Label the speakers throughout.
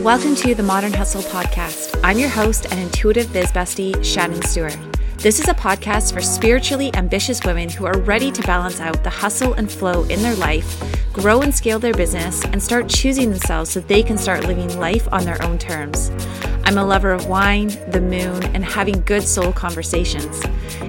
Speaker 1: Welcome to the Modern Hustle Podcast. I'm your host and intuitive biz bestie, Shannon Stewart. This is a podcast for spiritually ambitious women who are ready to balance out the hustle and flow in their life, grow and scale their business, and start choosing themselves so they can start living life on their own terms. I'm a lover of wine, the moon, and having good soul conversations.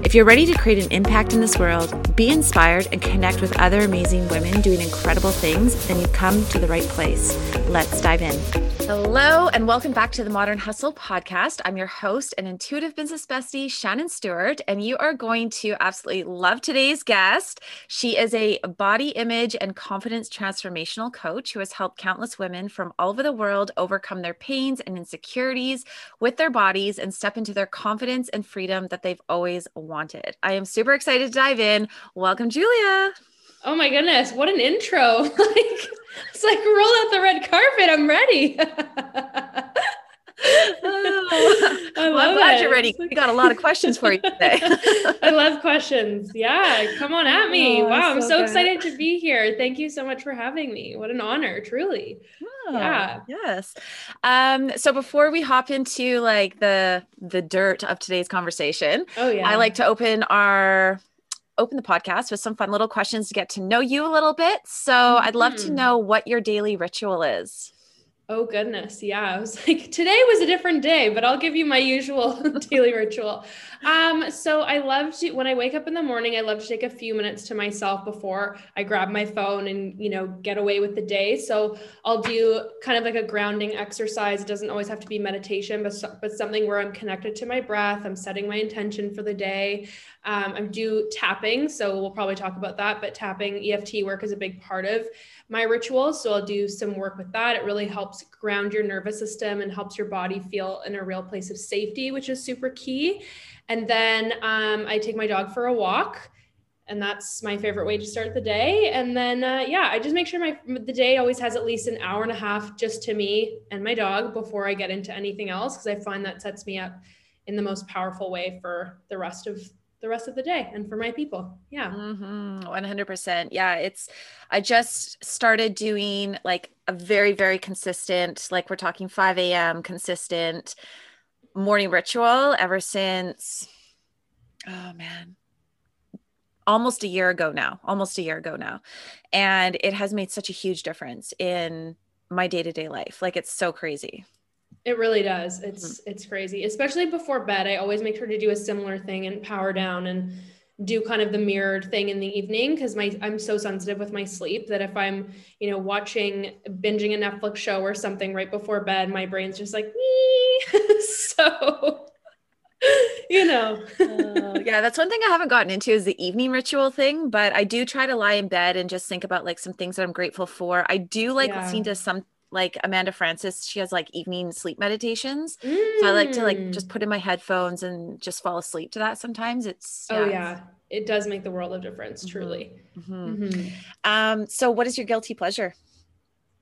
Speaker 1: If you're ready to create an impact in this world, be inspired, and connect with other amazing women doing incredible things, then you've come to the right place. Let's dive in. Hello, and welcome back to the Modern Hustle podcast. I'm your host and intuitive business bestie, Shannon Stewart, and you are going to absolutely love today's guest. She is a body image and confidence transformational coach who has helped countless women from all over the world overcome their pains and insecurities with their bodies and step into their confidence and freedom that they've always wanted. I am super excited to dive in. Welcome, Giulia.
Speaker 2: Oh my goodness, what an intro. like it's like roll out the red carpet. I'm ready.
Speaker 1: oh, well, I'm glad it. you're ready. We got a lot of questions for you today.
Speaker 2: I love questions. Yeah, come on at me. Oh, wow, I'm so, so excited to be here. Thank you so much for having me. What an honor, truly.
Speaker 1: Oh, yeah. Yes. Um, so before we hop into like the the dirt of today's conversation, oh yeah, I like to open our open the podcast with some fun little questions to get to know you a little bit. So mm-hmm. I'd love to mm-hmm. know what your daily ritual is.
Speaker 2: Oh goodness, yeah. I was like, today was a different day, but I'll give you my usual daily ritual. Um, so I love to when I wake up in the morning, I love to take a few minutes to myself before I grab my phone and you know get away with the day. So I'll do kind of like a grounding exercise. It doesn't always have to be meditation, but but something where I'm connected to my breath. I'm setting my intention for the day. Um, I do tapping, so we'll probably talk about that. But tapping EFT work is a big part of my rituals. So I'll do some work with that. It really helps ground your nervous system and helps your body feel in a real place of safety, which is super key. And then um, I take my dog for a walk. And that's my favorite way to start the day. And then, uh, yeah, I just make sure my the day always has at least an hour and a half just to me and my dog before I get into anything else, because I find that sets me up in the most powerful way for the rest of the rest of the day and for my people. Yeah.
Speaker 1: Mm-hmm. 100%. Yeah. It's, I just started doing like a very, very consistent, like we're talking 5 a.m. consistent morning ritual ever since, oh man, almost a year ago now, almost a year ago now. And it has made such a huge difference in my day to day life. Like it's so crazy.
Speaker 2: It really does. It's mm-hmm. it's crazy. Especially before bed, I always make sure to do a similar thing and power down and do kind of the mirrored thing in the evening because my I'm so sensitive with my sleep that if I'm, you know, watching binging a Netflix show or something right before bed, my brain's just like so you know.
Speaker 1: uh, yeah, that's one thing I haven't gotten into is the evening ritual thing, but I do try to lie in bed and just think about like some things that I'm grateful for. I do like yeah. listening to some like Amanda Frances, she has like evening sleep meditations. Mm. So I like to like just mm. put in my headphones and just fall asleep to that sometimes. It's
Speaker 2: oh, yeah, oh yeah. It does make the world of difference, mm-hmm. truly. Mm-hmm.
Speaker 1: Mm-hmm. Um, so what is your guilty pleasure?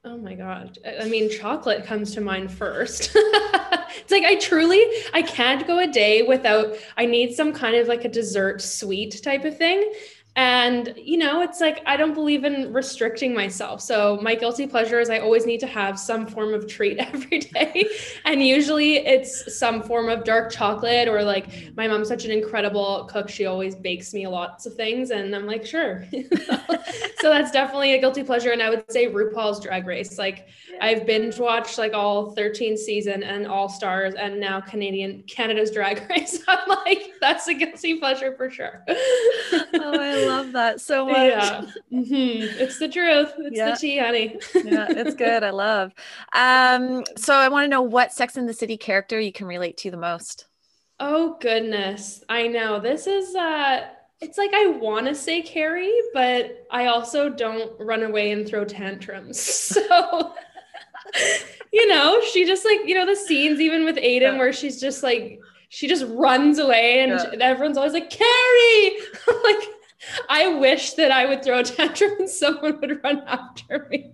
Speaker 2: Oh my god. I mean, chocolate comes to mind first. it's like I truly I can't go a day without I need some kind of like a dessert sweet type of thing. And, you know, it's like I don't believe in restricting myself. So, my guilty pleasure is I always need to have some form of treat every day. and usually it's some form of dark chocolate, or like my mom's such an incredible cook. She always bakes me lots of things. And I'm like, sure. so, that's definitely a guilty pleasure. And I would say RuPaul's Drag Race. Like. I've binge watched like all 13 season and All Stars and now Canadian Canada's Drag Race. I'm like, that's a guilty pleasure for sure.
Speaker 1: oh, I love that so much. Yeah.
Speaker 2: Mm-hmm. It's the truth. It's yeah. the tea, honey.
Speaker 1: yeah, it's good. I love. Um, so I want to know what Sex in the City character you can relate to the most.
Speaker 2: Oh goodness. I know. This is uh it's like I want to say Carrie, but I also don't run away and throw tantrums. So you know, she just like, you know, the scenes even with Aidan yeah. where she's just like she just runs away and yeah. everyone's always like, Carrie! like I wish that I would throw a tantrum and someone would run after me.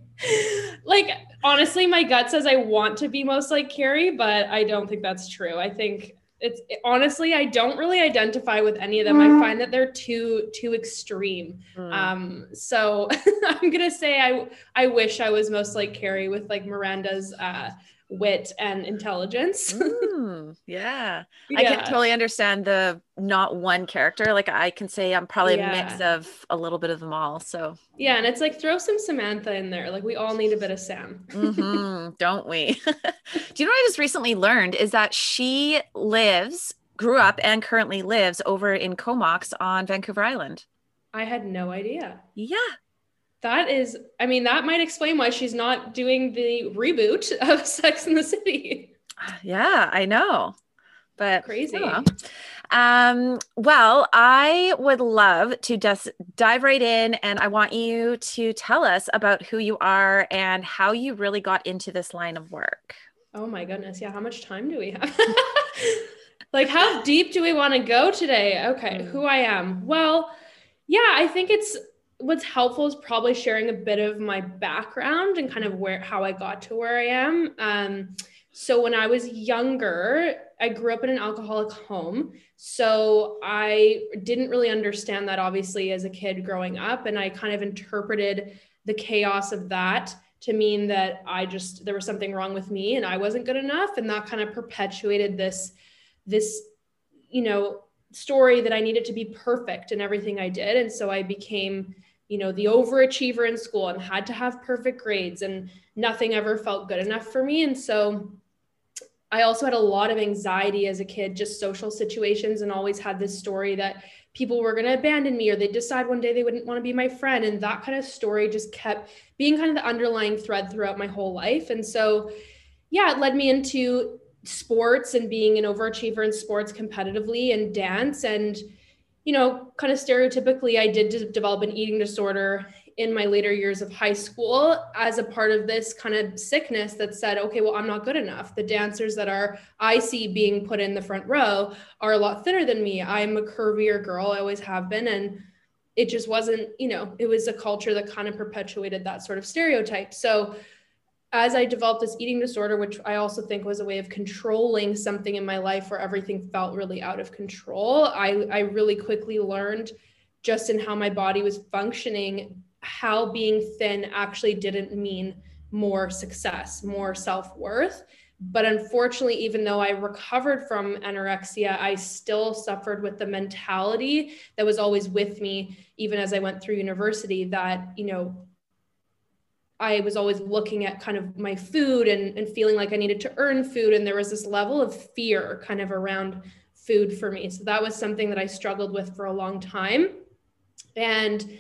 Speaker 2: like honestly, my gut says I want to be most like Carrie, but I don't think that's true. I think it's honestly I don't really identify with any of them. I find that they're too too extreme. Mm. Um, so I'm gonna say I I wish I was most like Carrie with like Miranda's uh wit and intelligence.
Speaker 1: mm, yeah. yeah. I can totally understand the not one character. Like I can say I'm probably yeah. a mix of a little bit of them all. So
Speaker 2: yeah, and it's like throw some Samantha in there. Like we all need a bit of Sam.
Speaker 1: mm-hmm, don't we? Do you know what I just recently learned is that she lives, grew up, and currently lives over in Comox on Vancouver Island.
Speaker 2: I had no idea.
Speaker 1: Yeah.
Speaker 2: That is, I mean, that might explain why she's not doing the reboot of Sex in the City.
Speaker 1: Yeah, I know. But
Speaker 2: crazy.
Speaker 1: Um, well, I would love to just dive right in and I want you to tell us about who you are and how you really got into this line of work.
Speaker 2: Oh my goodness. Yeah. How much time do we have? like, how deep do we want to go today? Okay. Mm. Who I am. Well, yeah, I think it's what's helpful is probably sharing a bit of my background and kind of where how I got to where I am. Um, so when I was younger, I grew up in an alcoholic home. So I didn't really understand that obviously as a kid growing up. And I kind of interpreted the chaos of that to mean that I just there was something wrong with me and I wasn't good enough. And that kind of perpetuated this, this, you know, story that I needed to be perfect in everything I did. And so I became, you know, the overachiever in school and had to have perfect grades and nothing ever felt good enough for me. And so I also had a lot of anxiety as a kid, just social situations, and always had this story that people were going to abandon me or they'd decide one day they wouldn't want to be my friend. And that kind of story just kept being kind of the underlying thread throughout my whole life. And so, yeah, it led me into sports and being an overachiever in sports competitively and dance. And you know kind of stereotypically i did develop an eating disorder in my later years of high school as a part of this kind of sickness that said okay well i'm not good enough. The dancers that are i see being put in the front row are a lot thinner than me. I'm a curvier girl. I always have been. And it just wasn't you know it was a culture that kind of perpetuated that sort of stereotype. So as I developed this eating disorder, which I also think was a way of controlling something in my life where everything felt really out of control, I, I really quickly learned just in how my body was functioning, how being thin actually didn't mean more success, more self worth. But unfortunately, even though I recovered from anorexia, I still suffered with the mentality that was always with me, even as I went through university, that, you know, I was always looking at kind of my food and, and feeling like I needed to earn food. And there was this level of fear kind of around food for me. So that was something that I struggled with for a long time. And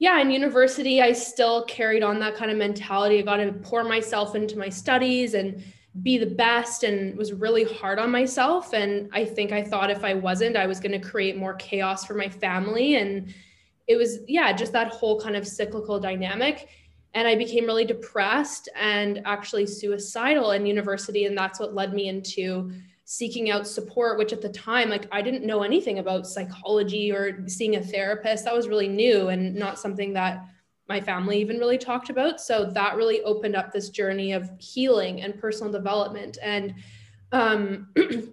Speaker 2: yeah, in university, I still carried on that kind of mentality. I got to pour myself into my studies and be the best and was really hard on myself. And I think I thought if I wasn't, I was going to create more chaos for my family. And it was, yeah, just that whole kind of cyclical dynamic and I became really depressed and actually suicidal in university. And that's what led me into seeking out support, which at the time, like I didn't know anything about psychology or seeing a therapist. That was really new and not something that my family even really talked about. So that really opened up this journey of healing and personal development. And um,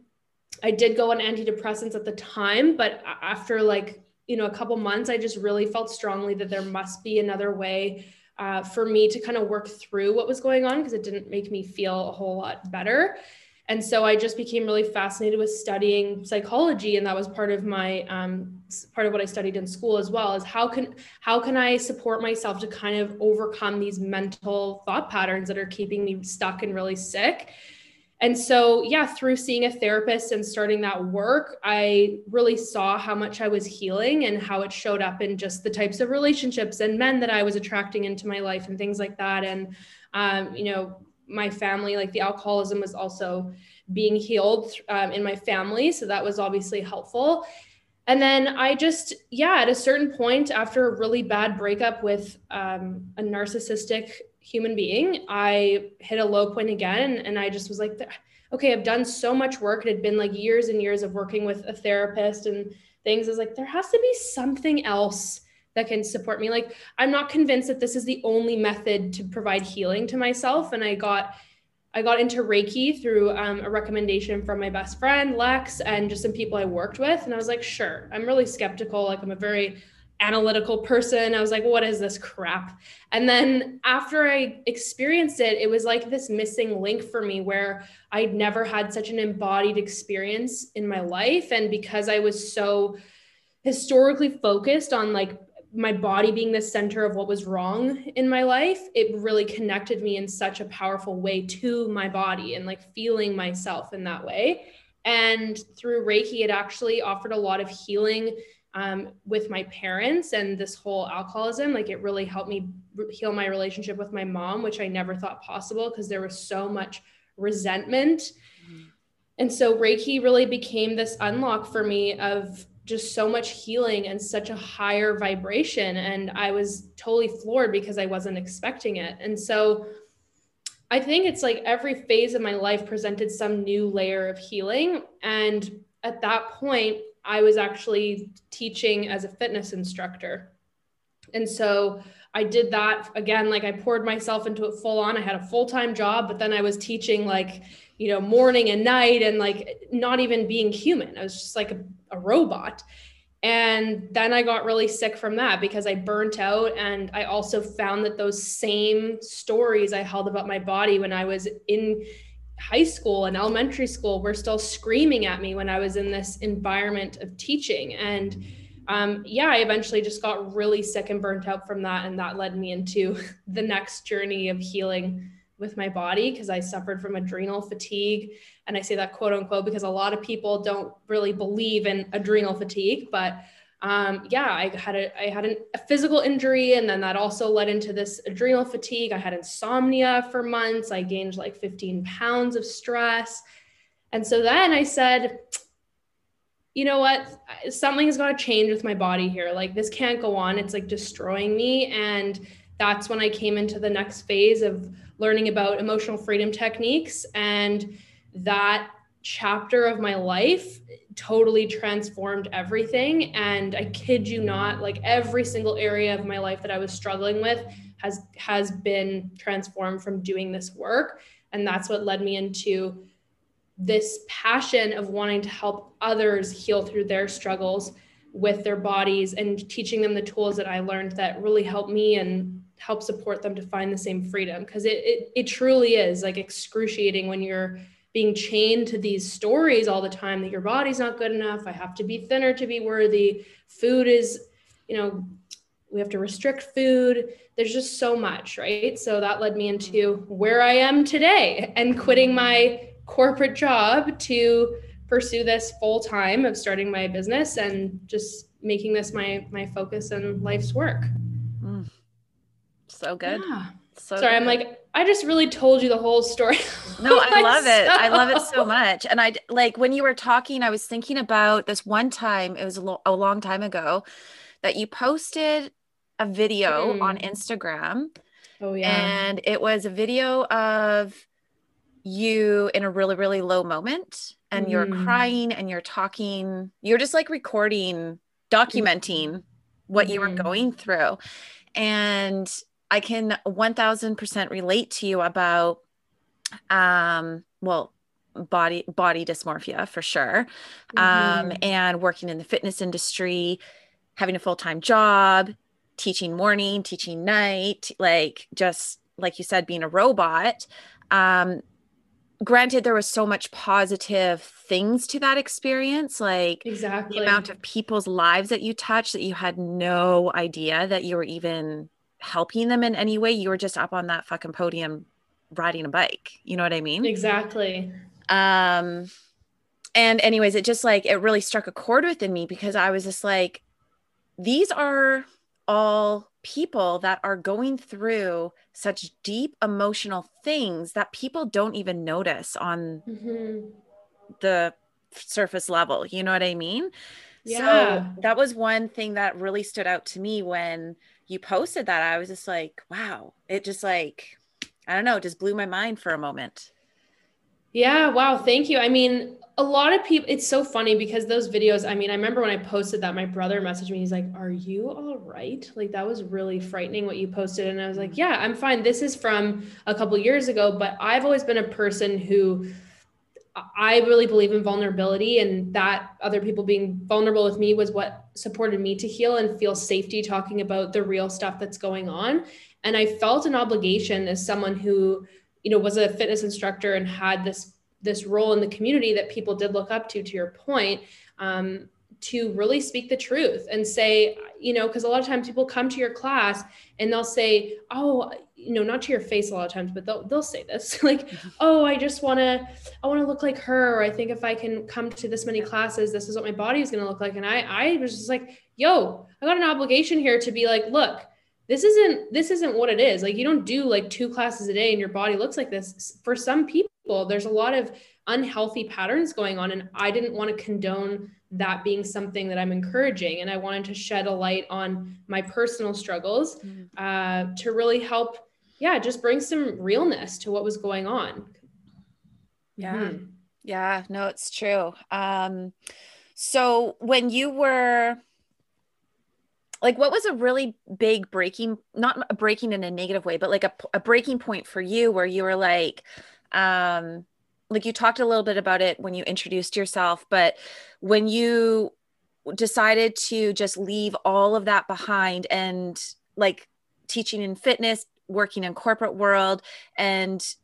Speaker 2: I did go on antidepressants at the time, but after like, you know, a couple months, I just really felt strongly that there must be another way uh, for me to kind of work through what was going on because it didn't make me feel a whole lot better. And so I just became really fascinated with studying psychology, and that was part of my um, part of what I studied in school as well. Is how can how can I support myself to kind of overcome these mental thought patterns that are keeping me stuck and really sick? And so, yeah, through seeing a therapist and starting that work, I really saw how much I was healing and how it showed up in just the types of relationships and men that I was attracting into my life and things like that. And, um, you know, my family, like the alcoholism was also being healed um, in my family. So that was obviously helpful. And then I just, yeah, at a certain point after a really bad breakup with um, a narcissistic human being, I hit a low point again. And I just was like, okay, I've done so much work. It had been like years and years of working with a therapist and things. I was like, there has to be something else that can support me. Like, I'm not convinced that this is the only method to provide healing to myself. And I got, I got into Reiki through um, a recommendation from my best friend Lex and just some people I worked with. And I was like, sure, I'm really skeptical. Like, I'm a very analytical person. I was like, what is this crap? And then after I experienced it, it was like this missing link for me where I'd never had such an embodied experience in my life. And because I was so historically focused on like my body being the center of what was wrong in my life, it really connected me in such a powerful way to my body and like feeling myself in that way. And through Reiki, it actually offered a lot of healing um, with my parents and this whole alcoholism. Like it really helped me heal my relationship with my mom, which I never thought possible because there was so much resentment. Mm-hmm. And so Reiki really became this unlock for me of just so much healing and such a higher vibration. And I was totally floored because I wasn't expecting it. And so I think it's like every phase of my life presented some new layer of healing. And at that point, I was actually teaching as a fitness instructor. And so I did that again, like I poured myself into it full on. I had a full time job, but then I was teaching like, you know, morning and night and like not even being human. I was just like a, a robot. And then I got really sick from that because I burnt out. And I also found that those same stories I held about my body when I was in high school and elementary school were still screaming at me when I was in this environment of teaching. And um, yeah, I eventually just got really sick and burnt out from that. And that led me into the next journey of healing with my body because I suffered from adrenal fatigue. And I say that quote unquote because a lot of people don't really believe in adrenal fatigue, but um, yeah, I had a I had an, a physical injury, and then that also led into this adrenal fatigue. I had insomnia for months. I gained like 15 pounds of stress, and so then I said, you know what, something's got to change with my body here. Like this can't go on. It's like destroying me, and that's when I came into the next phase of learning about emotional freedom techniques and that chapter of my life totally transformed everything. And i kid you not like every single area of my life that i was struggling with has has been transformed from doing this work. And that's what led me into this passion of wanting to help others heal through their struggles with their bodies and teaching them the tools that I learned that really helped me and help support them to find the same freedom. Because it, it it truly is like excruciating when you're being chained to these stories all the time that your body's not good enough. I have to be thinner to be worthy. Food is, you know, we have to restrict food. There's just so much, right? So that led me into where I am today and quitting my corporate job to pursue this full time of starting my business and just making this my my focus and life's work. Mm.
Speaker 1: So good. Yeah.
Speaker 2: So Sorry, good. I'm like I just really told you the whole story.
Speaker 1: No, I love it. I love it so much. And I like when you were talking, I was thinking about this one time, it was a, lo- a long time ago, that you posted a video mm. on Instagram.
Speaker 2: Oh, yeah.
Speaker 1: And it was a video of you in a really, really low moment and mm. you're crying and you're talking, you're just like recording, documenting what mm. you were mm-hmm. going through. And I can 1000% relate to you about um well body body dysmorphia for sure. Mm-hmm. um and working in the fitness industry having a full-time job teaching morning teaching night like just like you said being a robot. Um granted there was so much positive things to that experience like
Speaker 2: exactly
Speaker 1: the amount of people's lives that you touched that you had no idea that you were even helping them in any way. You were just up on that fucking podium riding a bike. You know what I mean?
Speaker 2: Exactly.
Speaker 1: Um, and anyways, it just like it really struck a chord within me because I was just like, these are all people that are going through such deep emotional things that people don't even notice on mm-hmm. the surface level. You know what I mean? Yeah. So that was one thing that really stood out to me when you posted that, I was just like, wow, it just like, I don't know, just blew my mind for a moment.
Speaker 2: Yeah, wow, thank you. I mean, a lot of people, it's so funny because those videos, I mean, I remember when I posted that, my brother messaged me, he's like, Are you all right? Like, that was really frightening what you posted. And I was like, Yeah, I'm fine. This is from a couple years ago, but I've always been a person who, I really believe in vulnerability, and that other people being vulnerable with me was what supported me to heal and feel safety talking about the real stuff that's going on. And I felt an obligation as someone who, you know, was a fitness instructor and had this this role in the community that people did look up to. To your point, um, to really speak the truth and say, you know, because a lot of times people come to your class and they'll say, oh, you know, not to your face a lot of times, but they'll they'll say this like, oh, I just want to, I want to look like her, or I think if I can come to this many classes, this is what my body is going to look like. And I I was just like, yo, I got an obligation here to be like, look, this isn't this isn't what it is. Like you don't do like two classes a day and your body looks like this. For some people, there's a lot of unhealthy patterns going on, and I didn't want to condone that being something that I'm encouraging. And I wanted to shed a light on my personal struggles mm. uh, to really help yeah, just bring some realness to what was going on.
Speaker 1: Yeah. Mm-hmm. Yeah, no, it's true. Um, so when you were like what was a really big breaking not a breaking in a negative way but like a, a breaking point for you where you were like um like you talked a little bit about it when you introduced yourself but when you decided to just leave all of that behind and like teaching in fitness working in corporate world and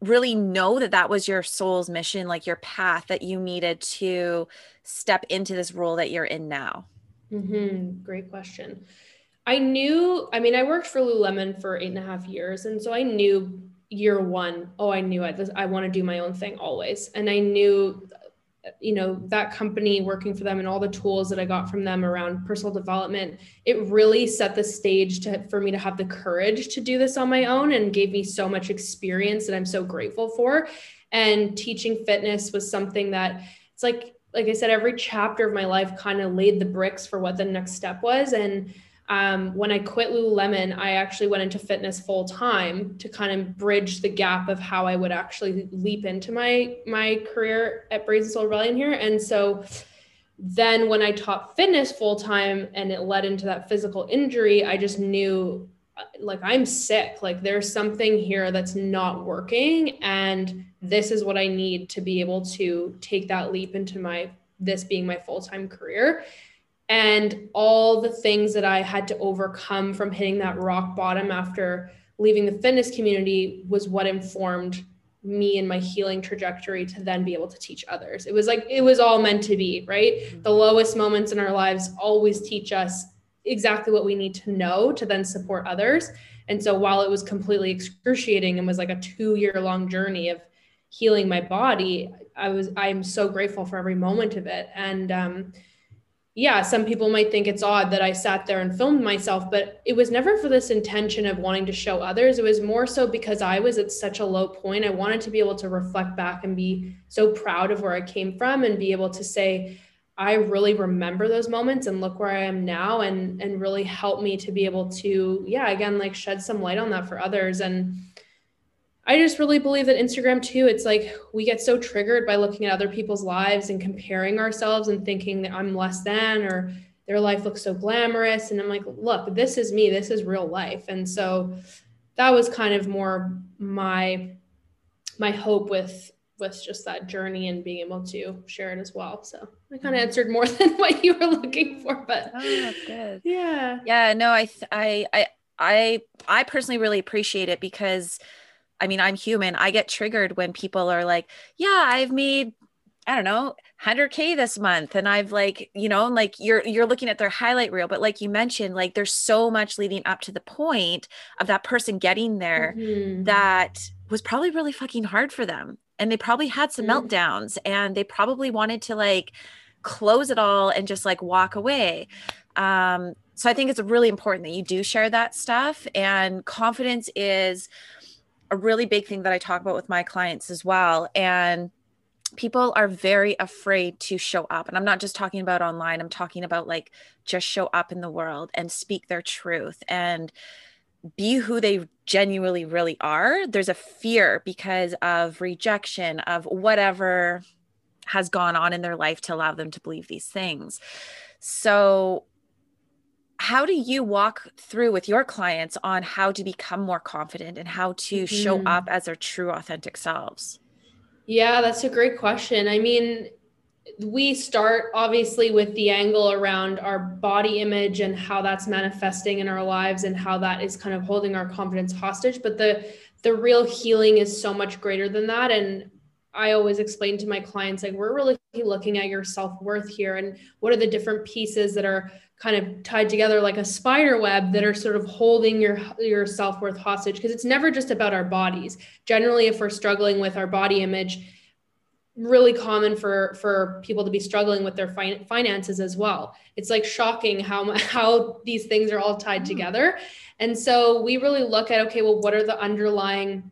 Speaker 1: really know that that was your soul's mission like your path that you needed to step into this role that you're in now
Speaker 2: mm-hmm. great question i knew i mean i worked for lululemon for eight and a half years and so i knew year one oh i knew it i want to do my own thing always. And i knew you know that company working for them and all the tools that i got from them around personal development it really set the stage to, for me to have the courage to do this on my own and gave me so much experience that i'm so grateful for. And teaching fitness was something that it's like like i said every chapter of my life kind of laid the bricks for what the next step was. And um, when I quit Lululemon, I actually went into fitness full time to kind of bridge the gap of how I would actually leap into my my career at Brazen Soul Rebellion here. And so then when I taught fitness full time and it led into that physical injury, I just knew uh, like I'm sick. Like there's something here that's not working and this is what I need to be able to take that leap into my this being my full-time career and all the things that I had to overcome from hitting that rock bottom after leaving the fitness community was what informed me and my healing trajectory to then be able to teach others. It was like it was all meant to be, right? Mm-hmm. The lowest moments in our lives always teach us exactly what we need to know to then support others. And so while it was completely excruciating and was like a 2-year long journey of healing my body, I was I'm so grateful for every moment of it and um yeah, some people might think it's odd that I sat there and filmed myself, but it was never for this intention of wanting to show others. It was more so because I was at such a low point. I wanted to be able to reflect back and be so proud of where I came from and be able to say, I really remember those moments and look where I am now and and really help me to be able to, yeah, again, like shed some light on that for others. And I just really believe that Instagram too, it's like we get so triggered by looking at other people's lives and comparing ourselves and thinking that I'm less than or their life looks so glamorous. And I'm like, look, this is me, this is real life. And so that was kind of more my my hope with with just that journey and being able to share it as well. So I kind of mm-hmm. answered more than what you were looking for, but
Speaker 1: oh, that's good.
Speaker 2: Yeah.
Speaker 1: Yeah. No, I, I, I, I, I personally really appreciate it because I mean, I'm human. I get triggered when people are like, yeah, I've made, I don't know, 100k this month and I've like, you know, like you're you're looking at their highlight reel, but like you mentioned, like there's so much leading up to the point of that person getting there mm-hmm. that was probably really fucking hard for them. And they probably had some mm-hmm. meltdowns and they probably wanted to like close it all and just like walk away. Um so I think it's really important that you do share that stuff and confidence is a really big thing that I talk about with my clients as well. And people are very afraid to show up. And I'm not just talking about online, I'm talking about like just show up in the world and speak their truth and be who they genuinely really are. There's a fear because of rejection, of whatever has gone on in their life to allow them to believe these things. So how do you walk through with your clients on how to become more confident and how to mm-hmm. show up as their true authentic selves
Speaker 2: Yeah, that's a great question. I mean, we start obviously with the angle around our body image and how that's manifesting in our lives and how that is kind of holding our confidence hostage but the the real healing is so much greater than that and i always explain to my clients like we're really looking at your self-worth here? And what are the different pieces that are kind of tied together like a spider web that are sort of holding your your self-worth hostage? Because it's never just about our bodies. Generally if we're struggling with our body image really common for for people to be struggling with their fin- finances as well. It's like shocking how how these things are all tied mm. together. And so we really look at okay well what are the underlying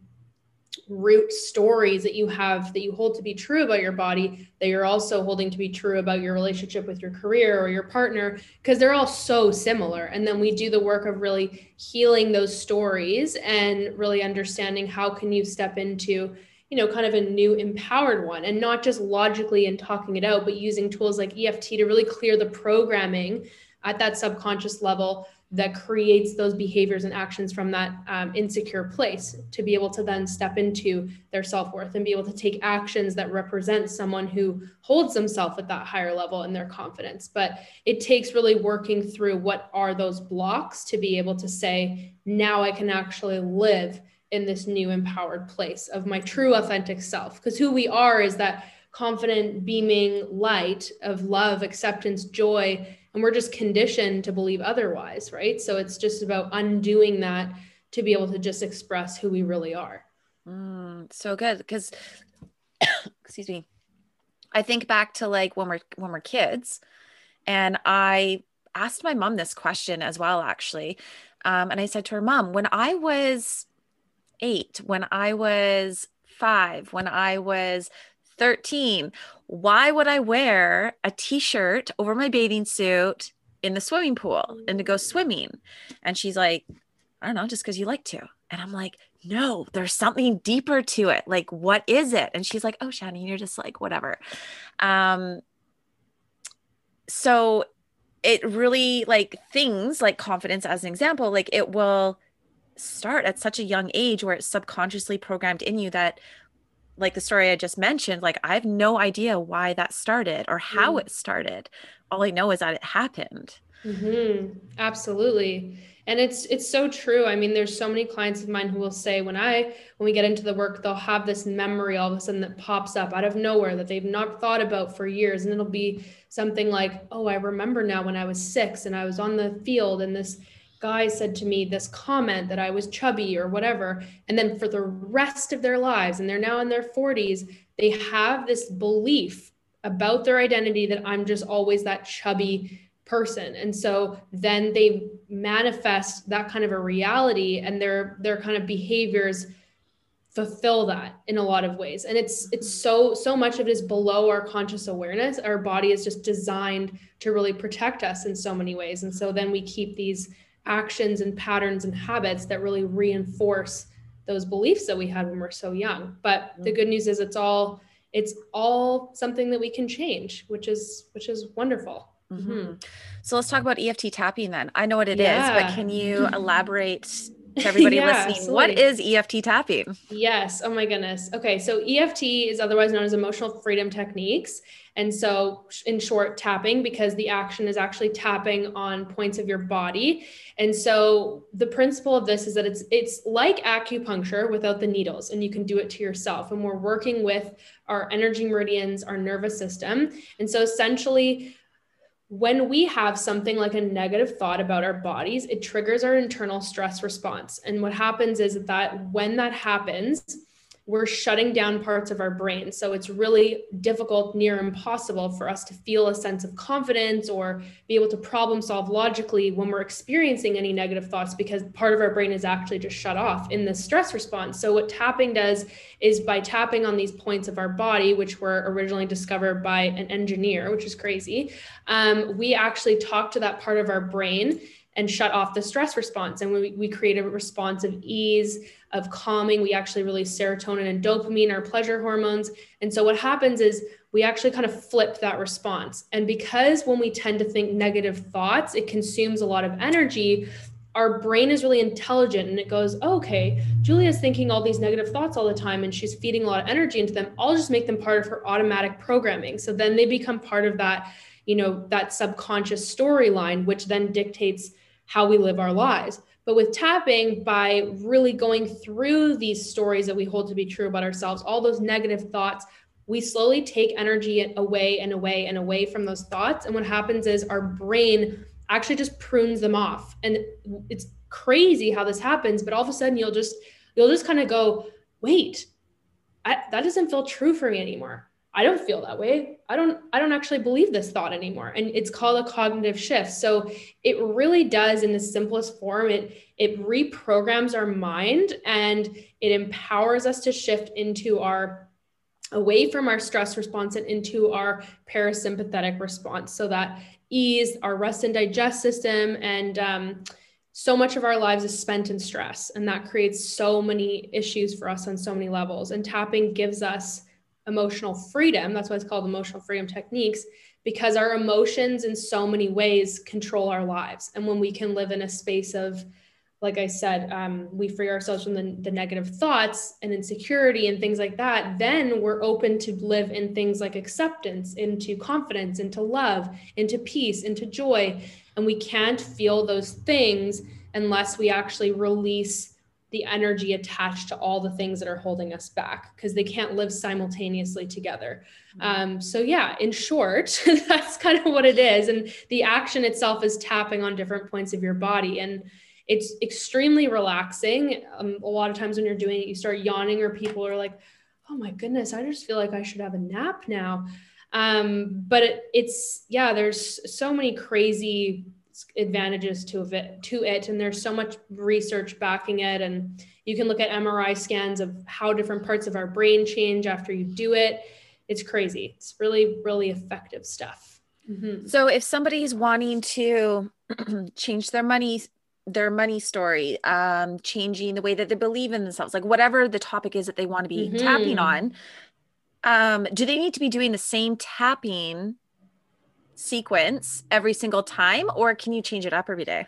Speaker 2: root stories that you have that you hold to be true about your body that you're also holding to be true about your relationship with your career or your partner because they're all so similar. And then we do the work of really healing those stories and really understanding how can you step into you know, kind of a new empowered one. And not just logically and talking it out, but using tools like EFT to really clear the programming at that subconscious level that creates those behaviors and actions from that um, insecure place to be able to then step into their self-worth and be able to take actions that represent someone who holds themselves at that higher level in their confidence but it takes really working through what are those blocks to be able to say now i can actually live in this new empowered place of my true authentic self. Because who we are is that confident, beaming light of love, acceptance, joy. And we're just conditioned to believe otherwise, right? So it's just about undoing that to be able to just express who we really are.
Speaker 1: Mm, so good. Because, excuse me, I think back to like when we're when we're kids, and I asked my mom this question as well, actually. Um, and I said to her, Mom, when I was eight, when I was five, when I was 13, why would I wear a t shirt over my bathing suit in the swimming pool and to go swimming? And she's like, I don't know, just because you like to. And I'm like, no, there's something deeper to it. Like, what is it? And she's like, oh, Shannon, you're just like, whatever. Um, so it really like things like confidence as an example, like it will start at such a young age where it's subconsciously programmed in you that like the story I just mentioned, like I have no idea why that started or how mm. it started. All I know is that it happened.
Speaker 2: Mm-hmm. Absolutely. And it's it's so true. I mean, there's so many clients of mine who will say when I when we get into the work, they'll have this memory all of a sudden that pops up out of nowhere that they've not thought about for years. And it'll be something like, oh, I remember now when I was six and I was on the field and this guy said to me this comment that I was chubby or whatever. And then for the rest of their lives, and they're now in their 40s, they have this belief about their identity that I'm just always that chubby person. And so then they manifest that kind of a reality and their their kind of behaviors fulfill that in a lot of ways and it's it's so so much of it is below our conscious awareness our body is just designed to really protect us in so many ways and so then we keep these actions and patterns and habits that really reinforce those beliefs that we had when we're so young but the good news is it's all it's all something that we can change which is which is wonderful
Speaker 1: mm-hmm. Mm-hmm. so let's talk about eft tapping then i know what it yeah. is, but can you elaborate everybody yeah, listening absolutely. what is eft tapping
Speaker 2: yes oh my goodness okay so eft is otherwise known as emotional freedom techniques and so, in short, tapping because the action is actually tapping on points of your body. And so, the principle of this is that it's it's like acupuncture without the needles, and you can do it to yourself. And we're working with our energy meridians, our nervous system. And so, essentially, when we have something like a negative thought about our bodies, it triggers our internal stress response. And what happens is that when that happens, we're shutting down parts of our brain. So it's really difficult, near impossible for us to feel a sense of confidence or be able to problem solve logically when we're experiencing any negative thoughts because part of our brain is actually just shut off in the stress response. So what tapping does is by tapping on these points of our body, which were originally discovered by an engineer, which is crazy, um, we actually talk to that part of our brain and shut off the stress response. And we, we create a response of ease, of calming. We actually release serotonin and dopamine, our pleasure hormones. And so what happens is we actually kind of flip that response. And because when we tend to think negative thoughts, it consumes a lot of energy, our brain is really intelligent and it goes, oh, okay, Giulia's thinking all these negative thoughts all the time and she's feeding a lot of energy into them. I'll just make them part of her automatic programming. So then they become part of that, you know, that subconscious storyline, which then dictates how we live our lives. But with tapping, by really going through these stories that we hold to be true about ourselves, all those negative thoughts, we slowly take energy away and away and away from those thoughts. And what happens is our brain actually just prunes them off. And it's crazy how this happens, but all of a sudden you'll just you'll just kind of go, wait, I, that doesn't feel true for me anymore. I don't feel that way. I don't I don't actually believe this thought anymore. And it's called a cognitive shift. So it really does in the simplest form it it reprograms our mind and it empowers us to shift into our away from our stress response and into our parasympathetic response so that ease our rest and digest system and um, so much of our lives is spent in stress and that creates so many issues for us on so many levels and tapping gives us emotional freedom that's why it's called emotional freedom techniques because our emotions in so many ways control our lives and when we can live in a space of like I said, um, we free ourselves from the, the negative thoughts and insecurity and things like that, then we're open to live in things like acceptance, into confidence, into love, into peace, into joy. And we can't feel those things unless we actually release the energy attached to all the things that are holding us back because they can't live simultaneously together. Mm-hmm. Um, so, yeah, in short, that's kind of what it is. And the action itself is tapping on different points of your body. And it's extremely relaxing. Um, a lot of times when you're doing it, you start yawning, or people are like, oh my goodness, I just feel like I should have a nap now. Um, but it, it's, yeah, there's so many crazy advantages to it, to it. And there's so much research backing it. And you can look at MRI scans of how different parts of our brain change after you do it. It's crazy. It's really, really effective stuff.
Speaker 1: Mm-hmm. So if somebody's wanting to change their money their money story, um, changing the way that they believe in themselves, like whatever the topic is that they want to be mm-hmm. tapping on. Um, do they need to be doing the same tapping sequence every single time, or can you change it up every day?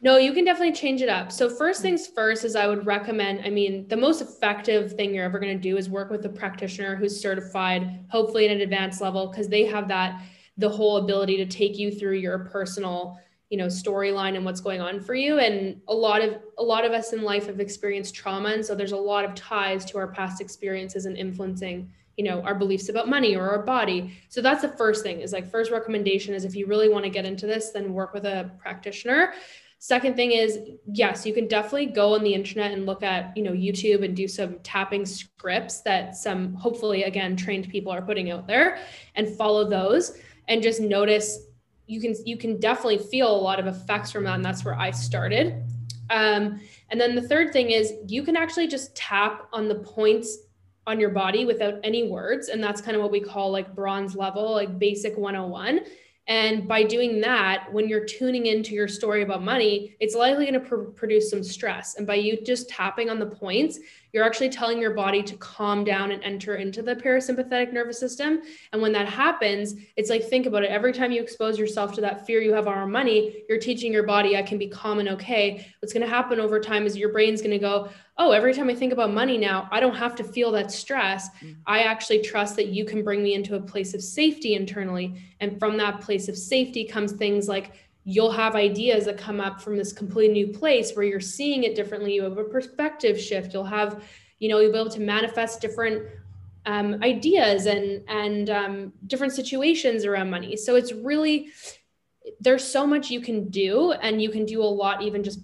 Speaker 2: No, you can definitely change it up. So, first things first is I would recommend, I mean, the most effective thing you're ever going to do is work with a practitioner who's certified, hopefully at an advanced level, because they have that, the whole ability to take you through your personal you know storyline and what's going on for you and a lot of a lot of us in life have experienced trauma and so there's a lot of ties to our past experiences and influencing you know our beliefs about money or our body. So that's the first thing is like first recommendation is if you really want to get into this then work with a practitioner. Second thing is yes you can definitely go on the internet and look at you know youtube and do some tapping scripts that some hopefully again trained people are putting out there and follow those and just notice you can you can definitely feel a lot of effects from that and that's where i started. Um, and then the third thing is you can actually just tap on the points on your body without any words and that's kind of what we call like bronze level like basic 101 and by doing that, when you're tuning into your story about money, it's likely going to pr- produce some stress. And by you just tapping on the points, you're actually telling your body to calm down and enter into the parasympathetic nervous system. And when that happens, it's like, think about it. Every time you expose yourself to that fear you have around money, you're teaching your body, I can be calm and okay. What's going to happen over time is your brain's going to go, oh, every time I think about money now, I don't have to feel that stress. Mm-hmm. I actually trust that you can bring me into a place of safety internally. And from that place of safety comes things like you'll have ideas that come up from this completely new place where you're seeing it differently. You have a perspective shift. You'll have, you know, you'll be able to manifest different um, ideas and and um, different situations around money. So it's really there's so much you can do, and you can do a lot even just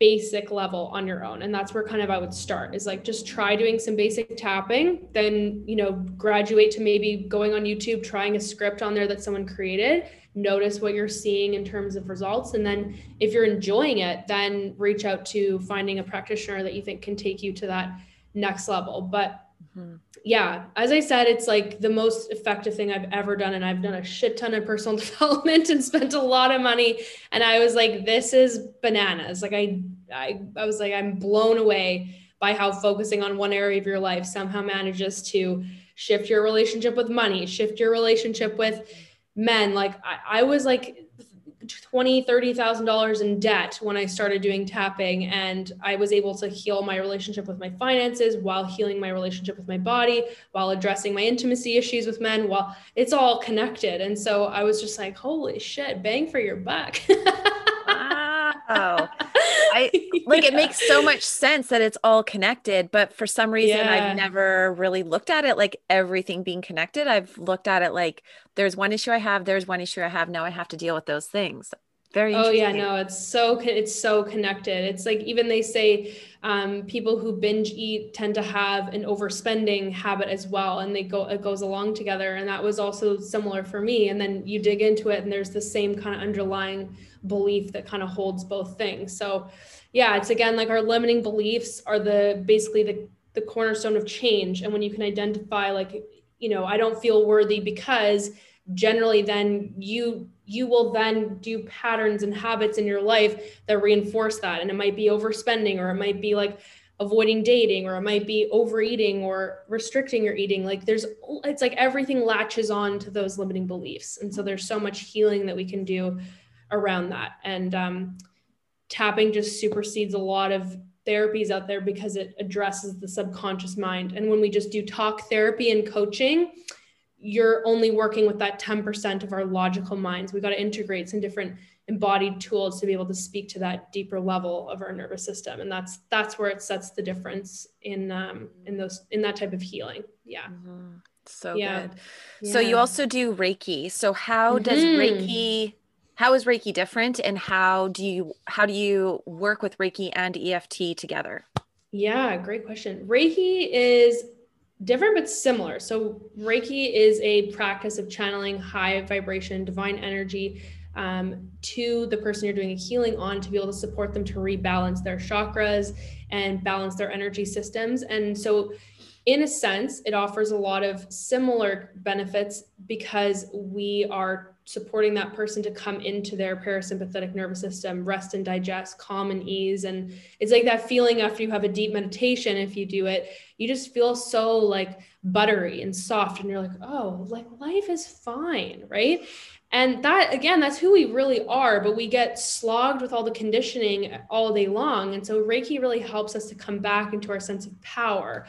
Speaker 2: basic level on your own. And that's where kind of i would start is like just try doing some basic tapping then you know graduate to maybe going on youtube trying a script on there that someone created notice what you're seeing in terms of results. And then if you're enjoying it then reach out to finding a practitioner that you think can take you to that next level. But mm-hmm. yeah as i said it's like the most effective thing i've ever done and i've done a shit ton of personal development and spent a lot of money and i was like this is bananas like i i, I was like i'm blown away by how focusing on one area of your life somehow manages to shift your relationship with money shift your relationship with men like I, I was like twenty, thirty thousand dollars in debt when I started doing tapping, and I was able to heal my relationship with my finances while healing my relationship with my body, while addressing my intimacy issues with men. While it's all connected, and so I was just like, "Holy shit, bang for your buck!"
Speaker 1: wow. I like yeah. it makes so much sense that it's all connected, but for some reason yeah. I've never really looked at it like everything being connected. I've looked at it like there's one issue I have, there's one issue I have, now I have to deal with those things. Very
Speaker 2: Oh yeah, no, it's so it's so connected. It's like even they say um, people who binge eat tend to have an overspending habit as well, and they go it goes along together. And that was also similar for me. And then you dig into it, and there's the same kind of underlying belief that kind of holds both things. So yeah, it's again like our limiting beliefs are the basically the the cornerstone of change. And when you can identify like, you know, I don't feel worthy because generally then you you will then do patterns and habits in your life that reinforce that. And it might be overspending or it might be like avoiding dating or it might be overeating or restricting your eating. Like there's it's like everything latches on to those limiting beliefs. And so there's so much healing that we can do around that. And um, tapping just supersedes a lot of therapies out there because it addresses the subconscious mind. And when we just do talk therapy and coaching, you're only working with that 10% of our logical minds. We've got to integrate some different embodied tools to be able to speak to that deeper level of our nervous system. And that's that's where it sets the difference in um in those in that type of healing. Yeah. Mm-hmm.
Speaker 1: So yeah. good. Yeah. So you also do Reiki. So how mm-hmm. does Reiki how is reiki different and how do you how do you work with reiki and eft together?
Speaker 2: Yeah great question. Reiki is different but similar. So reiki is a practice of channeling high vibration divine energy um, to the person you're doing a healing on to be able to support them to rebalance their chakras and balance their energy systems. And so in a sense, it offers a lot of similar benefits because we are supporting that person to come into their parasympathetic nervous system, rest and digest, calm and ease. And it's like that feeling after you have a deep meditation, if you do it, you just feel so like buttery and soft. And you're like, oh, like life is fine. Right. And that, again, that's who we really are, but we get slogged with all the conditioning all day long. And so Reiki really helps us to come back into our sense of power.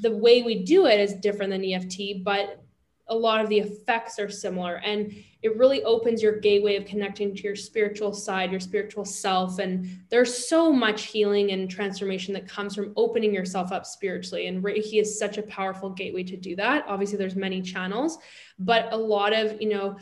Speaker 2: The way we do it is different than EFT, but a lot of the effects are similar and it really opens your gateway of connecting to your spiritual side your spiritual self and there's so much healing and transformation that comes from opening yourself up spiritually and reiki is such a powerful gateway to do that. Obviously there's many channels but a lot of you know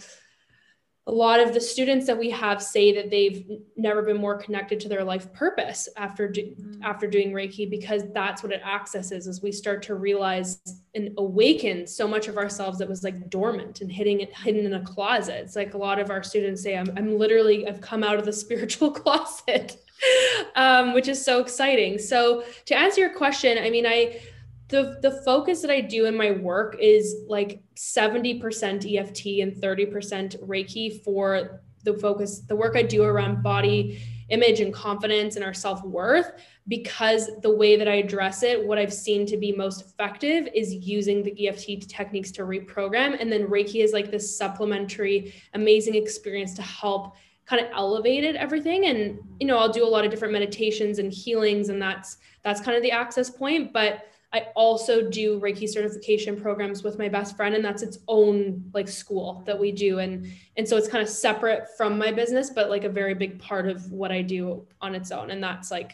Speaker 2: a lot of the students that we have say that they've never been more connected to their life purpose after do, mm. after doing reiki because that's what it accesses as we start to realize and awaken so much of ourselves that was like dormant and hitting it hidden in a closet it's like a lot of our students say i'm, I'm literally i've come out of the spiritual closet um, which is so exciting so to answer your question i mean i the the focus that I do in my work is like 70% EFT and 30% Reiki for the focus the work I do around body image and confidence and our self-worth because the way that I address it what I've seen to be most effective is using the EFT techniques to reprogram. And then Reiki is like this supplementary amazing experience to help kind of elevated everything. And you know I'll do a lot of different meditations and healings and that's that's kind of the access point. But I also do Reiki certification programs with my best friend, and that's its own like school that we do. And and so it's kind of separate from my business, but like a very big part of what I do on its own. And that's like,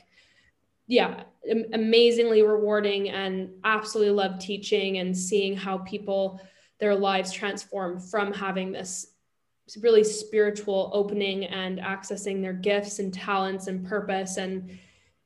Speaker 2: yeah, amazingly rewarding and absolutely love teaching and seeing how people their lives transform from having this really spiritual opening and accessing their gifts and talents and purpose and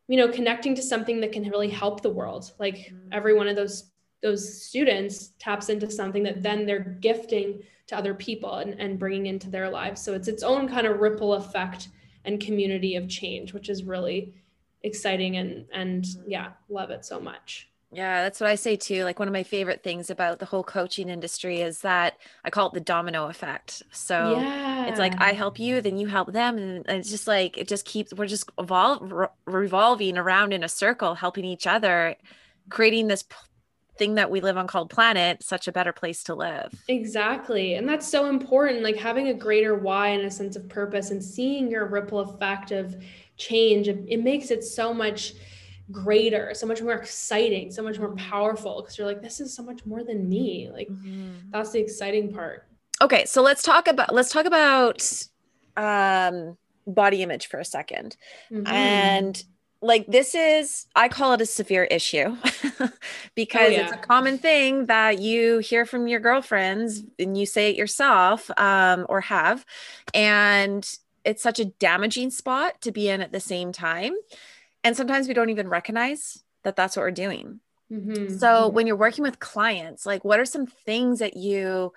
Speaker 2: you know connecting to something that can really help the world like mm-hmm. every one of those those students taps into something that then they're gifting to other people and, and bringing into their lives so it's its own kind of ripple effect and community of change which is really exciting and and mm-hmm. yeah love it so much
Speaker 1: yeah, that's what I say too. Like one of my favorite things about the whole coaching industry is that I call it the domino effect. So yeah. it's like I help you, then you help them, and it's just like it just keeps we're just evolve re- revolving around in a circle, helping each other, creating this thing that we live on called planet such a better place to live.
Speaker 2: Exactly. And that's so important. Like having a greater why and a sense of purpose and seeing your ripple effect of change, it makes it so much greater, so much more exciting, so much more mm-hmm. powerful because you're like, this is so much more than me. Like mm-hmm. that's the exciting part.
Speaker 1: Okay. So let's talk about, let's talk about, um, body image for a 2nd mm-hmm. And like this is i call it a severe issue because oh, yeah. it's a common thing that you hear from your girlfriends and you say it yourself um, or have and it's such a damaging spot to be in at the same time and sometimes we don't even recognize that that's what we're doing mm-hmm. so mm-hmm. when you're working with clients like what are some things that you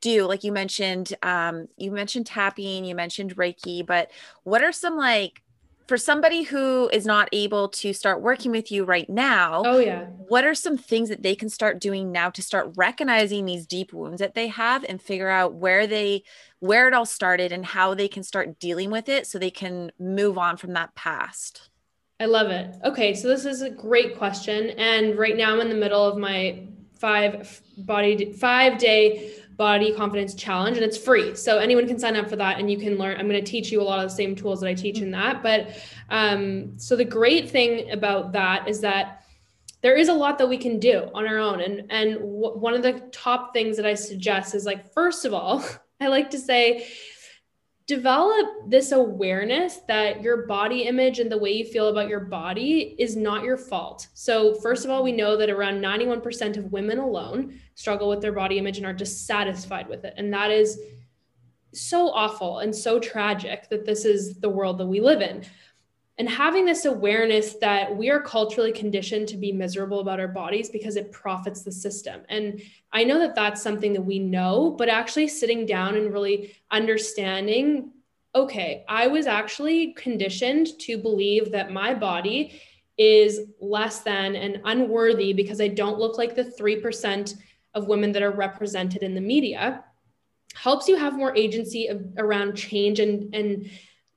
Speaker 1: do like you mentioned um you mentioned tapping you mentioned reiki but what are some like for somebody who is not able to start working with you right now
Speaker 2: oh yeah
Speaker 1: what are some things that they can start doing now to start recognizing these deep wounds that they have and figure out where they where it all started and how they can start dealing with it so they can move on from that past
Speaker 2: i love it. Okay so this is a great question and right now i'm in the middle of my five body five day body confidence challenge and it's free. So anyone can sign up for that and you can learn i'm going to teach you a lot of the same tools that i teach in that but um, so the great thing about that is that there is a lot that we can do on our own and and w- one of the top things that i suggest is like first of all i like to say develop this awareness that your body image and the way you feel about your body is not your fault. So, first of all, we know that around 91% of women alone struggle with their body image and are dissatisfied with it. And that is so awful and so tragic that this is the world that we live in and having this awareness that we are culturally conditioned to be miserable about our bodies because it profits the system. And i know that that's something that we know but actually sitting down and really understanding okay i was actually conditioned to believe that my body is less than and unworthy because i don't look like the 3% of women that are represented in the media helps you have more agency of, around change and and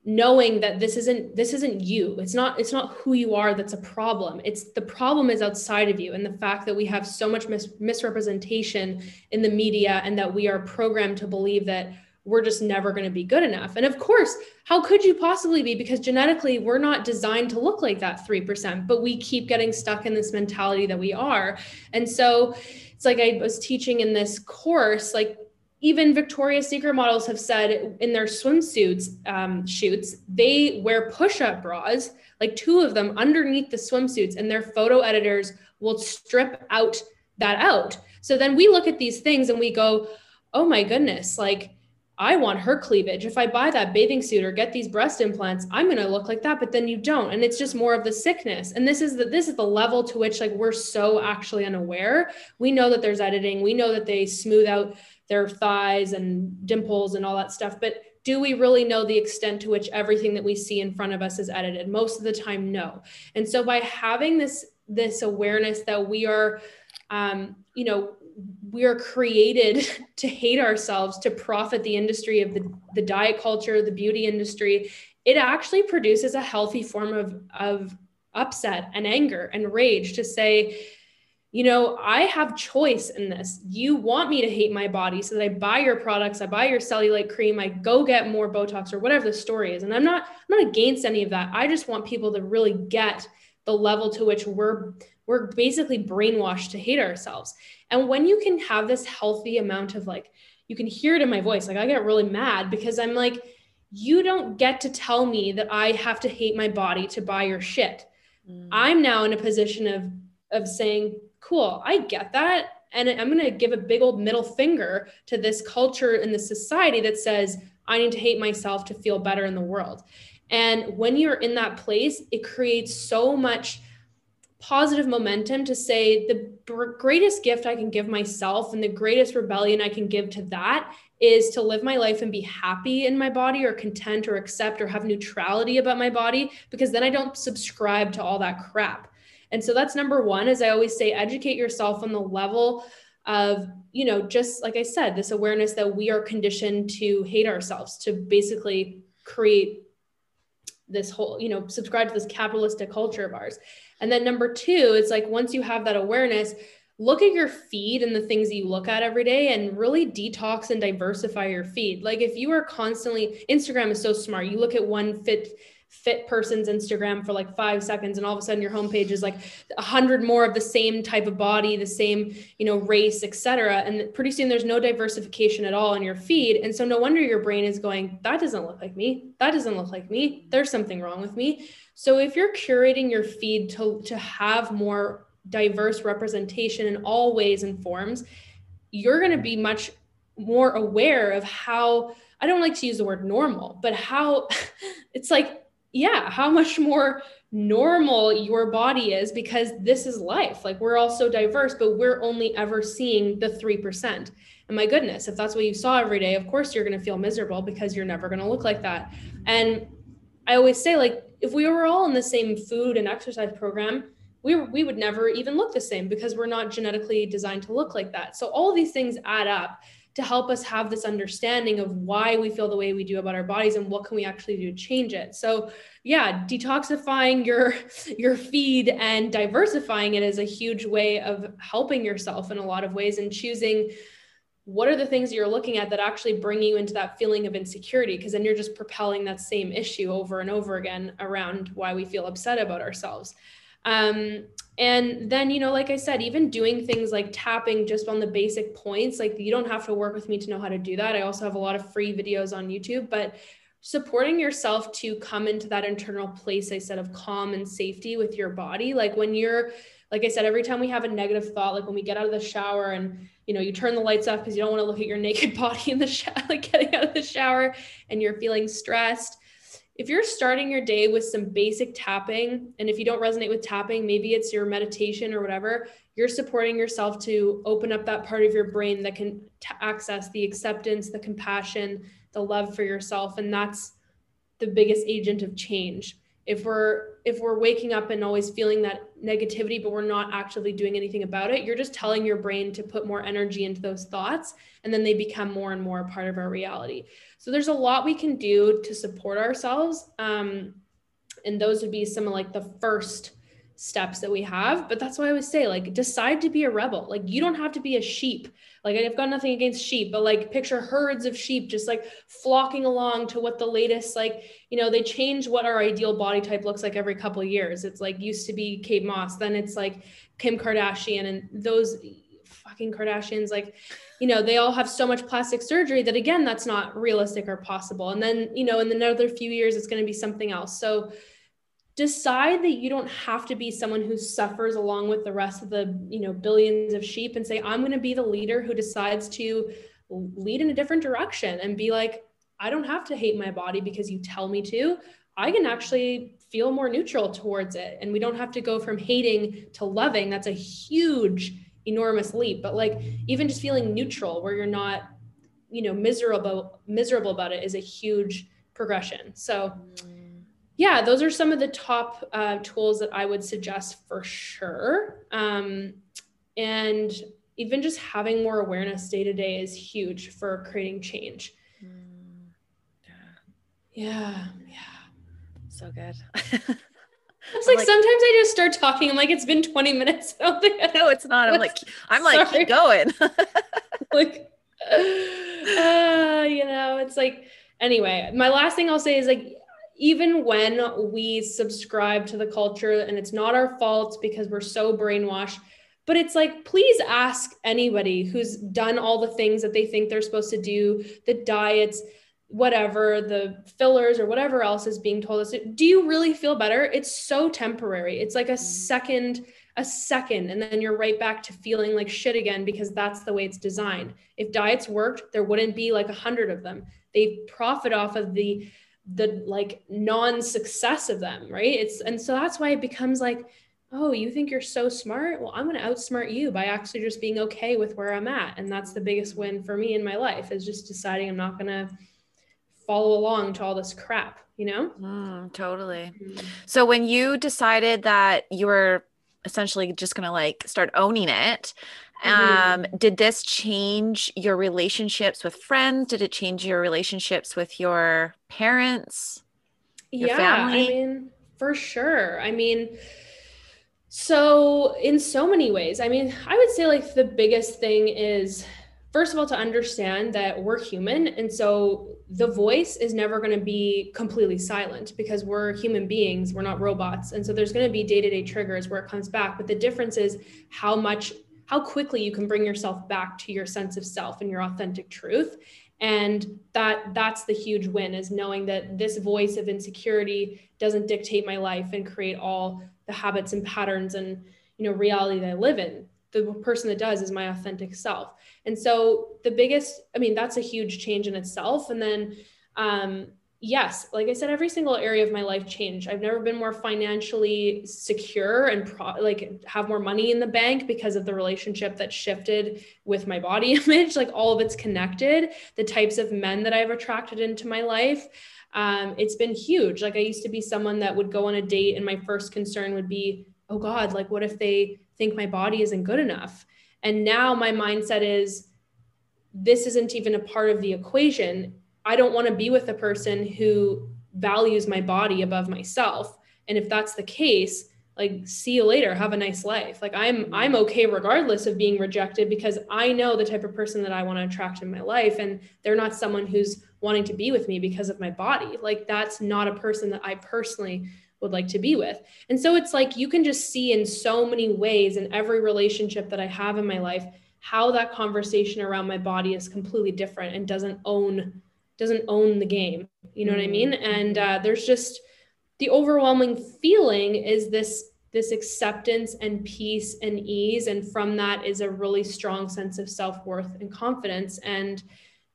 Speaker 2: knowing that this isn't this isn't you. It's not it's not who you are that's a problem. It's the problem is outside of you. And the fact that we have so much mis- misrepresentation in the media and that we are programmed to believe that we're just never going to be good enough. And of course how could you possibly be? Because genetically we're not designed to look like that 3% but we keep getting stuck in this mentality that we are. And so it's like i was teaching in this course like even Victoria's Secret models have said in their swimsuits um, shoots, they wear push-up bras, like two of them underneath the swimsuits, and their photo editors will strip out that out. So then we look at these things and we go, "Oh my goodness!" Like I want her cleavage. If I buy that bathing suit or get these breast implants, I'm going to look like that, but then you don't. And it's just more of the sickness. And this is the this is the level to which like we're so actually unaware. We know that there's editing. We know that they smooth out their thighs and dimples and all that stuff. But do we really know the extent to which everything that we see in front of us is edited? Most of the time, no. And so by having this this awareness that we are, um, you know, we are created to hate ourselves to profit the industry of the, the diet culture the beauty industry it actually produces a healthy form of, of upset and anger and rage to say you know, I have choice in this. You want me to hate my body so that I buy your products, I buy your cellulite cream, I go get more Botox or whatever the story is. And I'm not I'm not against any of that. I just want people to really get the level to which we're we're basically brainwashed to hate ourselves. And when you can have this healthy amount of like you can hear it in my voice, like I get really mad because I'm like you don't get to tell me that I have to hate my body to buy your shit. Mm. I'm now in a position of of saying cool, I get that. And I'm going to give a big old middle finger to this culture and the society that says, I need to hate myself to feel better in the world. And when you're in that place, it creates so much positive momentum to say the greatest gift I can give myself and the greatest rebellion I can give to that is to live my life and be happy in my body or content or accept or have neutrality about my body because then I don't subscribe to all that crap. And so that's number one, as I always say, educate yourself on the level of, you know, just like I said, this awareness that we are conditioned to hate ourselves, to basically create this whole, you know, subscribe to this capitalistic culture of ours. And then number two, it's like once you have that awareness, look at your feed and the things that you look at every day and really detox and diversify your feed. Like if you are constantly Instagram is so smart. You look at one fit fit person's Instagram for like five seconds, and all of a sudden your homepage is like a hundred more of the same type of body, the same, you know, race, etc. And pretty soon there's no diversification at all in your feed. And so no wonder your brain is going, that doesn't look like me. That doesn't look like me. There's something wrong with me. So if you're curating your feed to, to have more diverse representation in all ways and forms, you're going to be much more aware of how I don't like to use the word normal, but how it's like yeah, how much more normal your body is because this is life. Like we're all so diverse, but we're only ever seeing the 3%. And my goodness, if that's what you saw every day, of course you're going to feel miserable because you're never going to look like that. And I always say, like, if we were all in the same food and exercise program, we, we would never even look the same because we're not genetically designed to look like that. So all these things add up to help us have this understanding of why we feel the way we do about our bodies and what can we actually do to change it. So yeah detoxifying your your feed and diversifying it is a huge way of helping yourself in a lot of ways and choosing what are the things you're looking at that actually bring you into that feeling of insecurity because then you're just propelling that same issue over and over again around why we feel upset about ourselves um, and then, you know, like I said, even doing things like tapping just on the basic points, like you don't have to work with me to know how to do that. I also have a lot of free videos on YouTube, but supporting yourself to come into that internal place, I said, of calm and safety with your body. Like when you're, like I said, every time we have a negative thought, like when we get out of the shower and you know you turn the lights off because you don't want to look at your naked body in the shower, like getting out of the shower, and you're feeling stressed if you're starting your day with some basic tapping, and if you don't resonate with tapping, maybe it's your meditation or whatever, you're supporting yourself to open up that part of your brain that can t- access the acceptance, the compassion, the love for yourself. And that's the biggest agent of change if we're if we're waking up and always feeling that negativity but we're not actually doing anything about it. You're just telling your brain to put more energy into those thoughts and then they become more and more a part of our reality. So there's a lot we can do to support ourselves um, and those would be some of like the first steps that we have but that's why i always say like decide to be a rebel. Like you don't have to be a sheep. Like i've got nothing against sheep but like picture herds of sheep just like flocking along to what the latest like you know they change what our ideal body type looks like every couple years. It's like used to be kate moss then it's like kim kardashian and those fucking kardashians like you know they all have so much plastic surgery that again that's not realistic or possible. And then you know in another few years it's going to be something else. So decide that you don't have to be someone who suffers along with the rest of the you know billions of sheep and say i'm going to be the leader who decides to lead in a different direction and be like i don't have to hate my body because you tell me to. I can actually feel more neutral towards it. And we don't have to go from hating to loving. That's a huge enormous leap. But like even just feeling neutral where you're not you know miserable miserable about it is a huge progression. So mm yeah, those are some of the top uh, tools that I would suggest for sure. Um, and even just having more awareness day to day is huge for creating change. Mm, yeah. Yeah. Yeah.
Speaker 1: So good.
Speaker 2: It's like, like, sometimes I just start talking. I'm like, it's been 20 minutes. I
Speaker 1: don't think I no, it's not. I'm like, I'm like, keep going.
Speaker 2: like, uh, you know, it's like, anyway, my last thing I'll say is like, even when we subscribe to the culture and it's not our fault because we're so brainwashed but it's like please ask anybody who's done all the things that they think they're supposed to do the diets whatever the fillers or whatever else is being told us. Do you really feel better? It's so temporary. It's like a mm-hmm. second a second and then you're right back to feeling like shit again because that's the way it's designed. If diets worked there wouldn't be like a hundred of them. They profit off of the the like non-success of them right? It's and so that's why it becomes like oh you think you're so smart? Well i'm going to outsmart you by actually just being okay with where i'm at. And that's the biggest win for me in my life is just deciding i'm not going to follow along to all this crap you know?
Speaker 1: Mm, totally. Mm-hmm. so when you decided that you were essentially just going to like start owning it Mm-hmm. Um, did this change your relationships with friends? Did it change your relationships with your parents?
Speaker 2: Your yeah, family? I mean, for sure. I mean, So, in so many ways, I mean, I would say like the biggest thing is first of all to understand that we're human and so the voice is never going to be completely silent because we're human beings we're not robots and so there's going to be day-to-day triggers where it comes back but the difference is how much how quickly you can bring yourself back to your sense of self and your authentic truth and that that's the huge win is knowing that this voice of insecurity doesn't dictate my life and create all the habits and patterns and you know reality that i live in the person that does is my authentic self. And so the biggest, I mean, that's a huge change in itself. And then, um, yes, like I said, every single area of my life changed. I've never been more financially secure and pro- like have more money in the bank because of the relationship that shifted with my body image. Like all of it's connected. The types of men that I've attracted into my life. Um, it's been huge. Like I used to be someone that would go on a date, and my first concern would be, oh God, like what if they think my body isn't good enough. And now my mindset is this isn't even a part of the equation. I don't want to be with a person who values my body above myself. And if that's the case, like see you later, have a nice life. Like I'm mm-hmm. I'm okay regardless of being rejected because I know the type of person that I want to attract in my life and they're not someone who's wanting to be with me because of my body. Like that's not a person that I personally would like to be with. And so it's like you can just see in so many ways in every relationship that I have in my life how that conversation around my body is completely different and doesn't own doesn't own the game. You know what I mean? Mm-hmm. And uh, there's just the overwhelming feeling is this this acceptance and peace and ease and from that is a really strong sense of self-worth and confidence and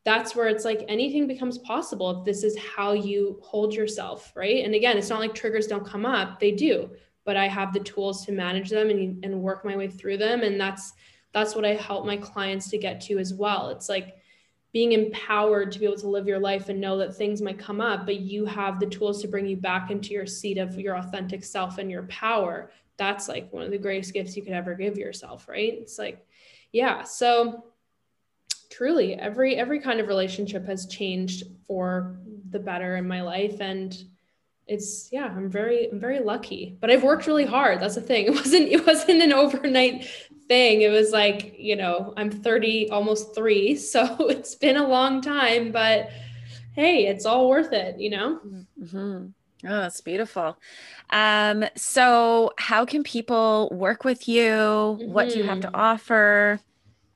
Speaker 2: that's where it's like anything becomes possible if this is how you hold yourself, right? And again, it's not like triggers don't come up, they do, but I have the tools to manage them and, and work my way through them. And that's that's what I help my clients to get to as well. It's like being empowered to be able to live your life and know that things might come up, but you have the tools to bring you back into your seat of your authentic self and your power. That's like one of the greatest gifts you could ever give yourself, right? It's like, yeah. So truly every every kind of relationship has changed for the better in my life and it's yeah i'm very i'm very lucky but i've worked really hard that's the thing it wasn't it wasn't an overnight thing it was like you know i'm 30 almost 3 so it's been a long time but hey it's all worth it you know
Speaker 1: mm-hmm. Oh, that's beautiful. Um, so how can people work with you? Mm-hmm. What do you have to mm-hmm. offer?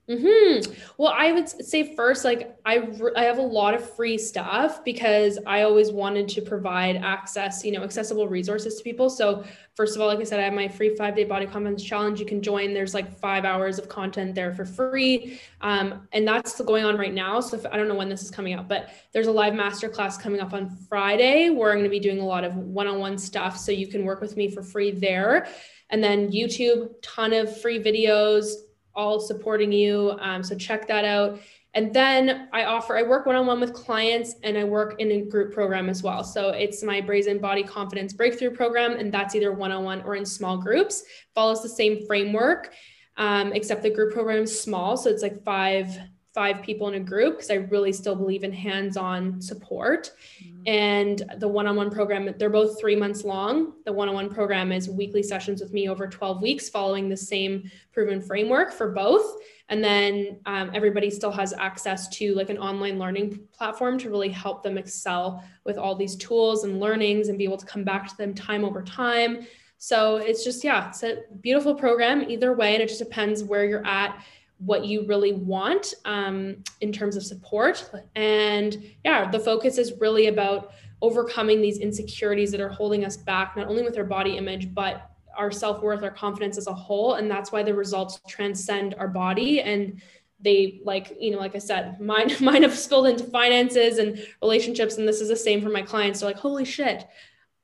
Speaker 2: Mm-hmm. Well, I would say first, like I, I have a lot of free stuff because I always wanted to provide access, you know, accessible resources to people. So first of all, like I said, I have my free five day body confidence challenge. You can join. There's like five hours of content there for free, um, and that's going on right now. So if, I don't know when this is coming out, but there's a live masterclass coming up on Friday where I'm going to be doing a lot of one on one stuff. So you can work with me for free there. And then YouTube, ton of free videos, all supporting you. Um, so check that out. And then I offer, I work one on one with clients and I work in a group program as well. So it's my Brazen Body Confidence Breakthrough Program, and that's either one on one or in small groups. Follows the same framework, um, except the group program is small. So it's like five five people in a group because I really still believe in hands-on support. Mm-hmm. And the one-on-one program, they're both three months long. The one-on-one program is weekly sessions with me over 12 weeks, following the same proven framework for both. And then um, everybody still has access to like an online learning platform to really help them excel with all these tools and learnings and be able to come back to them time over time. So it's just, yeah, it's a beautiful program either way. And it just depends where you're at what you really want um, in terms of support. And yeah, the focus is really about overcoming these insecurities that are holding us back, not only with our body image, but our self worth, our confidence as a whole. And that's why the results transcend our body. And they like you know like i said mine mine have spilled into finances and relationships and this is the same for my clients they're like holy shit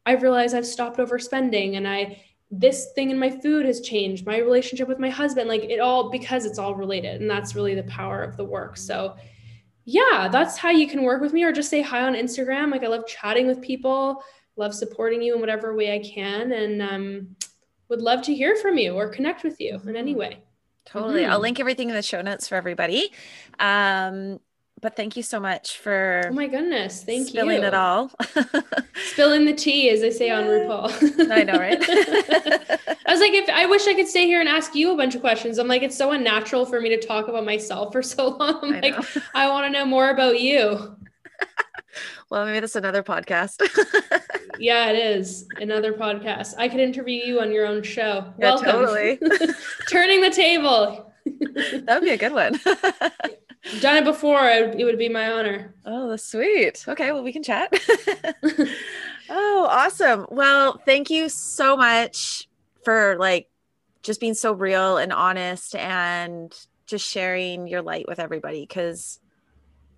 Speaker 2: i realize i've stopped overspending and i this thing in my food has changed my relationship with my husband like it all because it's all related and that's really the power of the work. So yeah that's how you can work with me or just say hi on instagram. Like i love chatting with people love supporting you in whatever way i can and um, would love to hear from you or connect with you in any way.
Speaker 1: Totally. Mm-hmm. i'll link everything in the show notes for everybody. Um, but thank you so much for
Speaker 2: oh my goodness thank
Speaker 1: spilling
Speaker 2: you.
Speaker 1: spilling it all.
Speaker 2: Spilling the tea as they say on rupaul.
Speaker 1: I know right?
Speaker 2: I was like if i wish i could stay here and ask you a bunch of questions. I'm like it's so unnatural for me to talk about myself for so long. I'm I like know. i want to know more about you.
Speaker 1: Well maybe that's another podcast.
Speaker 2: Yeah it is. Another podcast. I could interview you on your own show.
Speaker 1: Yeah, welcome. totally.
Speaker 2: Turning the table.
Speaker 1: That would be a good one
Speaker 2: done it before. It would be my honor.
Speaker 1: Oh, that's sweet. Okay, well, we can chat. oh, awesome. Well, thank you so much for like just being so real and honest and just sharing your light with everybody because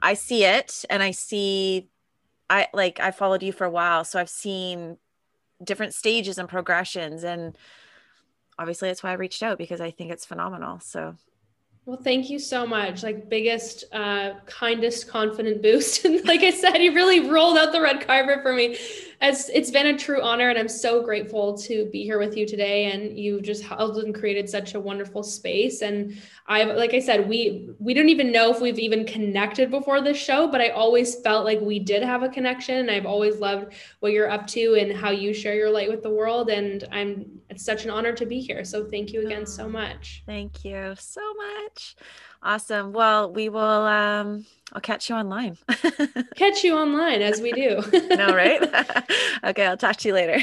Speaker 1: I see it and I see I like I followed you for a while so I've seen different stages and progressions and obviously that's why I reached out because I think it's phenomenal so
Speaker 2: well, thank you so much. Like biggest, uh, kindest, confident boost. And like I said, you really rolled out the red carpet for me. It's been a true honor, and I'm so grateful to be here with you today. And you've just held and created such a wonderful space. And I've, like I said, we we don't even know if we've even connected before this show, but I always felt like we did have a connection. And I've always loved what you're up to and how you share your light with the world. And I'm it's such an honor to be here. So thank you again so much.
Speaker 1: Thank you so much. Awesome. Well, we will um I'll catch you online.
Speaker 2: catch you online as we do.
Speaker 1: no, right? okay, I'll talk to you later.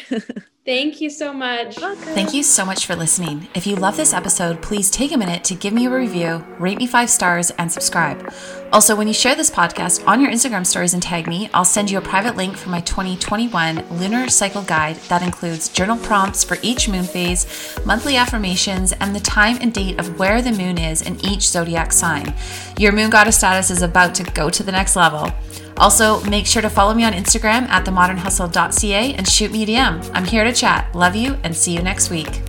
Speaker 2: Thank you so much.
Speaker 1: Thank you so much for listening. If you love this episode, please take a minute to give me a review, rate me five stars, and subscribe. Also, when you share this podcast on your Instagram stories and tag me, I'll send you a private link for my 2021 lunar cycle guide that includes journal prompts for each moon phase, monthly affirmations, and the time and date of where the moon is in each zodiac sign. Your moon goddess status is about to go to the next level. Also, make sure to follow me on Instagram at themodernhustle.ca and shoot me a DM. I'm here to chat. Love you and see you next week.